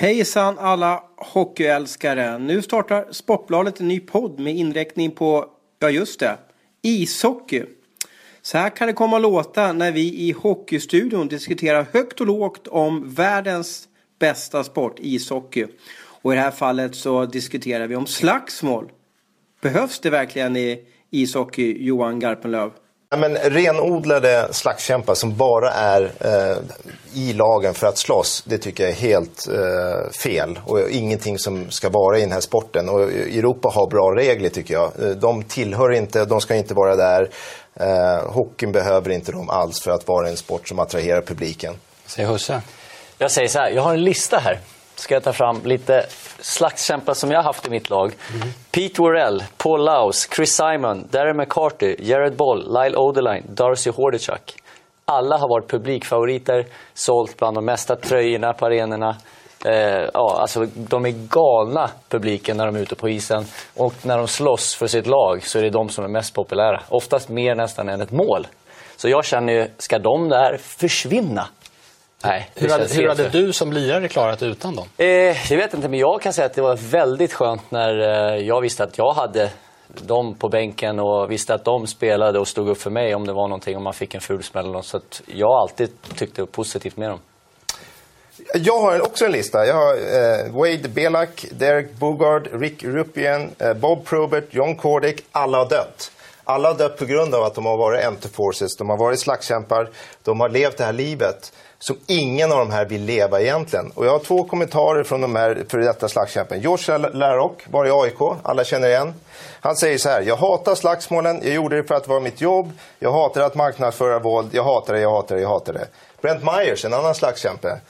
Hejsan alla hockeyälskare! Nu startar Sportbladet en ny podd med inriktning på, ja just det, ishockey. Så här kan det komma att låta när vi i Hockeystudion diskuterar högt och lågt om världens bästa sport, ishockey. Och i det här fallet så diskuterar vi om slagsmål. Behövs det verkligen i ishockey, Johan Garpenlöv? Ja, men renodlade slagskämpar som bara är eh, i lagen för att slåss, det tycker jag är helt eh, fel. Och ingenting som ska vara i den här sporten. Och Europa har bra regler tycker jag. Eh, de tillhör inte, de ska inte vara där. Eh, hockeyn behöver inte dem alls för att vara en sport som attraherar publiken. Säger Husse. Jag säger så här, jag har en lista här. Ska jag ta fram lite slagskämpar som jag har haft i mitt lag. Mm. Pete Worrell, Paul Laus, Chris Simon, Darren McCarty, Jared Boll, Lyle Odeline, Darcy Hordechuk. Alla har varit publikfavoriter, sålt bland de mesta tröjorna på arenorna. Eh, ja, alltså, de är galna, publiken, när de är ute på isen. Och när de slåss för sitt lag så är det de som är mest populära. Oftast mer nästan än ett mål. Så jag känner ju, ska de där försvinna? Nej, hur hade, hur hade du som lirare klarat utan dem? Eh, jag vet inte, men jag kan säga att det var väldigt skönt när eh, jag visste att jag hade dem på bänken och visste att de spelade och stod upp för mig om det var någonting, om man fick en ful smäll eller något. Så att jag alltid tyckt det var positivt med dem. Jag har också en lista. Jag har eh, Wade Belak, Derek Bogard, Rick Rupien, eh, Bob Probert, John Cordick. Alla har dött. Alla har dött på grund av att de har varit enter forces, de har varit slagskämpar, de har levt det här livet som ingen av de här vill leva egentligen. Och jag har två kommentarer från de här före detta slagskämpen. George Larrock var i AIK, alla känner igen. Han säger så här, jag hatar slagsmålen, jag gjorde det för att det var mitt jobb, jag hatar att marknadsföra våld, jag hatar det, jag hatar det, jag hatar det. Brent Myers, en annan slagskämpe.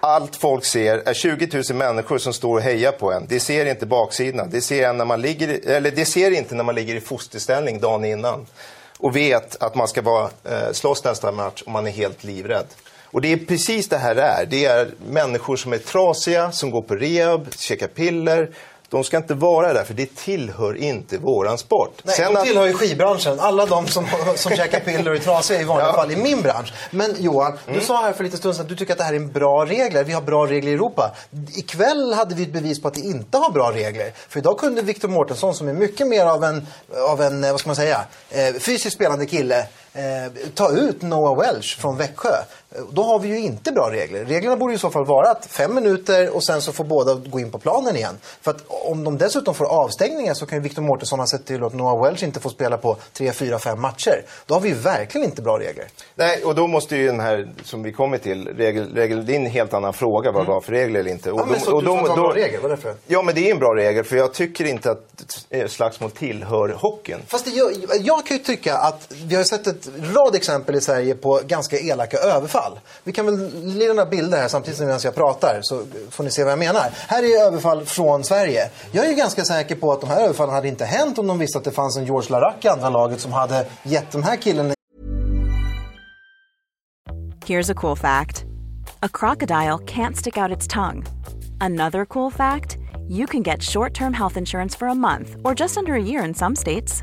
Allt folk ser är 20 000 människor som står och hejar på en. Det ser inte baksidan. Det ser, när man ligger, eller de ser inte när man ligger i fosterställning dagen innan och vet att man ska vara, eh, slåss nästa match och man är helt livrädd. Och det är precis det här det är. Det är människor som är trasiga, som går på rehab, käkar piller. De ska inte vara där, för det tillhör inte våran sport. Nej, Sen de tillhör ju skivbranschen. Alla de som, som käkar piller och är trasiga i vanliga ja. fall i min bransch. Men Johan, mm. du sa här för lite stund sedan att du tycker att det här är en bra regler. Vi har bra regler i Europa. Ikväll hade vi ett bevis på att det inte har bra regler. För idag kunde Victor Mårtensson, som är mycket mer av en, av en vad ska man säga, eh, fysiskt spelande kille, eh, ta ut Noah Welch från Växjö. Då har vi ju inte bra regler. Reglerna borde i så fall vara att fem minuter och sen så får båda gå in på planen igen. För att om de dessutom får avstängningar så kan ju Victor Mårtensson ha sett till att Noah Welch inte får spela på tre, fyra, fem matcher. Då har vi ju verkligen inte bra regler. Nej, och då måste ju den här som vi kommer till, regel, regel, det är en helt annan fråga vad mm. var för regler eller inte. Och ja, men så och du en bra regel, vad är det för? Ja, men det är en bra regel för jag tycker inte att slagsmål tillhör hockeyn. Fast det, jag, jag kan ju tycka att vi har sett ett rad exempel i Sverige på ganska elaka överfall. Vi kan väl lira några bilder här samtidigt som jag pratar så får ni se vad jag menar. Här är överfall från Sverige. Jag är ganska säker på att de här överfallen hade inte hänt om de visste att det fanns en George Larac i andra laget som hade gett den här killen... Here's a cool fact. A crocodile can't stick out its tongue. Another cool fact, you can get short-term health insurance for a month or just under a year in some states.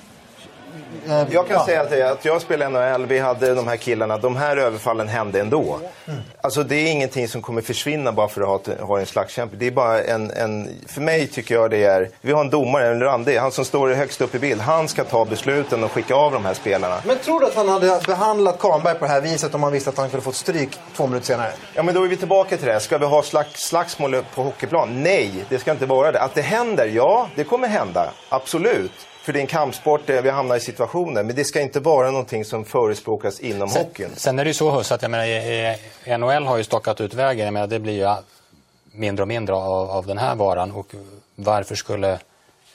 jag kan ja. säga att, att jag spelade NHL, vi hade de här killarna, de här överfallen hände ändå. Mm. Alltså det är ingenting som kommer försvinna bara för att ha, ha en slagskämpe. Det är bara en, en, för mig tycker jag det är, vi har en domare, en Randi, han som står högst upp i bild. Han ska ta besluten och skicka av de här spelarna. Men tror du att han hade behandlat Kahnberg på det här viset om han visste att han kunde fått stryk två minuter senare? Ja men då är vi tillbaka till det. Ska vi ha slags, slagsmål på hockeyplan? Nej, det ska inte vara det. Att det händer, ja det kommer hända. Absolut. För det är en kampsport där vi hamnar i situationer. Men det ska inte vara någonting som förespråkas inom sen, hockeyn. Sen är det ju så Huss att jag menar, NHL har ju stockat ut vägen. Jag menar, det blir ju mindre och mindre av, av den här varan. Och varför skulle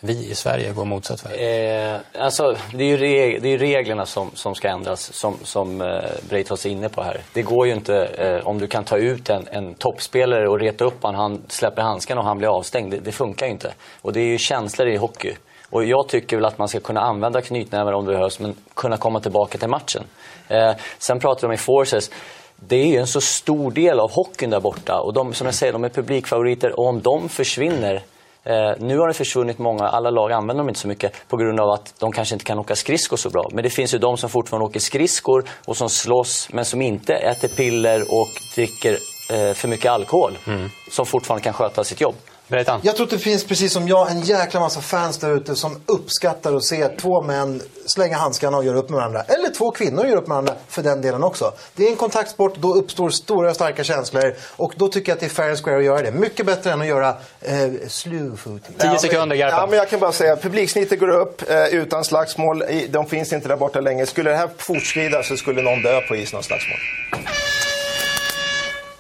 vi i Sverige går motsatt väg? Eh, alltså, det är ju reg det är reglerna som, som ska ändras, som, som eh, Breitholtz är inne på här. Det går ju inte eh, om du kan ta ut en, en toppspelare och reta upp honom, han släpper handsken och han blir avstängd. Det, det funkar ju inte. Och det är ju känslor i hockey. Och jag tycker väl att man ska kunna använda knytnävar om det behövs, men kunna komma tillbaka till matchen. Eh, sen pratar de i Forces det är ju en så stor del av hockeyn där borta. Och de, som jag säger, de är publikfavoriter. Och om de försvinner Eh, nu har det försvunnit många, alla lag använder dem inte så mycket på grund av att de kanske inte kan åka skridskor så bra. Men det finns ju de som fortfarande åker skridskor och som slåss men som inte äter piller och dricker eh, för mycket alkohol. Mm. Som fortfarande kan sköta sitt jobb. Berätta. Jag tror att det finns, precis som jag, en jäkla massa fans där ute som uppskattar att se två män slänga handskarna och göra upp med varandra. Eller två kvinnor göra upp med varandra för den delen också. Det är en kontaktsport, då uppstår stora starka känslor. Och då tycker jag att det är fair and square att göra det. Mycket bättre än att göra eh, slew footing. 10 sekunder, Garpen. Ja, men jag kan bara säga, publiksnittet går upp eh, utan slagsmål. De finns inte där borta längre. Skulle det här fortskrida så skulle någon dö på isen av slagsmål.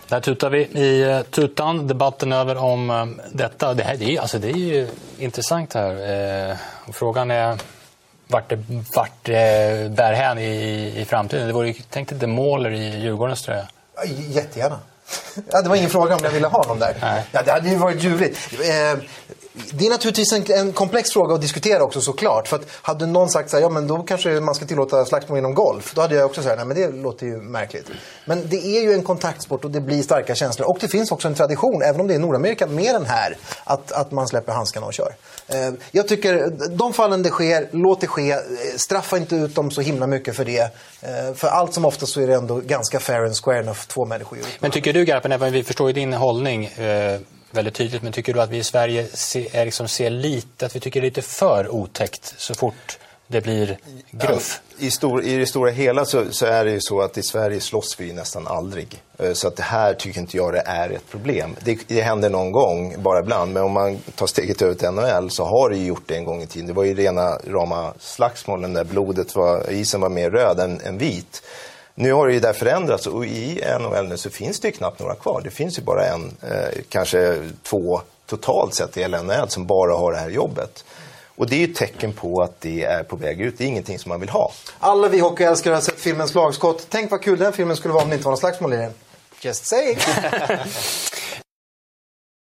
Där tutar vi i uh, tutan. Debatten över om um, detta. Det, här, det, är, alltså, det är ju intressant här. Uh, frågan är vart det, vart det bär hän i, i framtiden. Det vore, tänk dig Demoler i Djurgårdens tröja. Jättegärna. Ja, det var ingen fråga om jag ville ha dem där. Nej. Ja, det hade ju varit ljuvligt. Eh, det är naturligtvis en, en, komplex fråga att diskutera också såklart. För att hade någon sagt så här, ja men då kanske man ska tillåta slagsmål inom golf. Då hade jag också sagt, nej men det låter ju märkligt. Men det är ju en kontaktsport och det blir starka känslor. Och det finns också en tradition, även om det är Nordamerika mer än här, att, att man släpper handskarna och kör. Eh, jag tycker, de fallen det sker, låt det ske. Eh, straffa inte ut dem så himla mycket för det. Eh, för allt som oftast så är det ändå ganska fair and square när två människor gör Men tycker du Garpen, även vi förstår ju din hållning, eh, väldigt tydligt. Men tycker du att vi i Sverige ser, liksom ser lite, att vi tycker det är lite för otäckt så fort det blir gruff? Ja, i, stor, I det stora hela så, så, är det ju så att i Sverige slåss vi nästan aldrig. Eh, så att det här tycker inte jag det är ett problem. Det, det händer någon gång, bara ibland. Men om man tar steget över till NHL så har det ju gjort det en gång i tiden. Det var ju rena rama slagsmålen där blodet var, isen var mer röd än, än vit. Nu har det ju där förändrats och i NHL nu så finns det ju knappt några kvar. Det finns ju bara en, eh, kanske två totalt sett i NHL som bara har det här jobbet. Och det är ju ett tecken på att det är på väg ut. Det är ingenting som man vill ha. Alla vi hockeyälskare har sett filmen Slagskott. Tänk vad kul den filmen skulle vara om det inte var någon slagsmål i den. Just saying.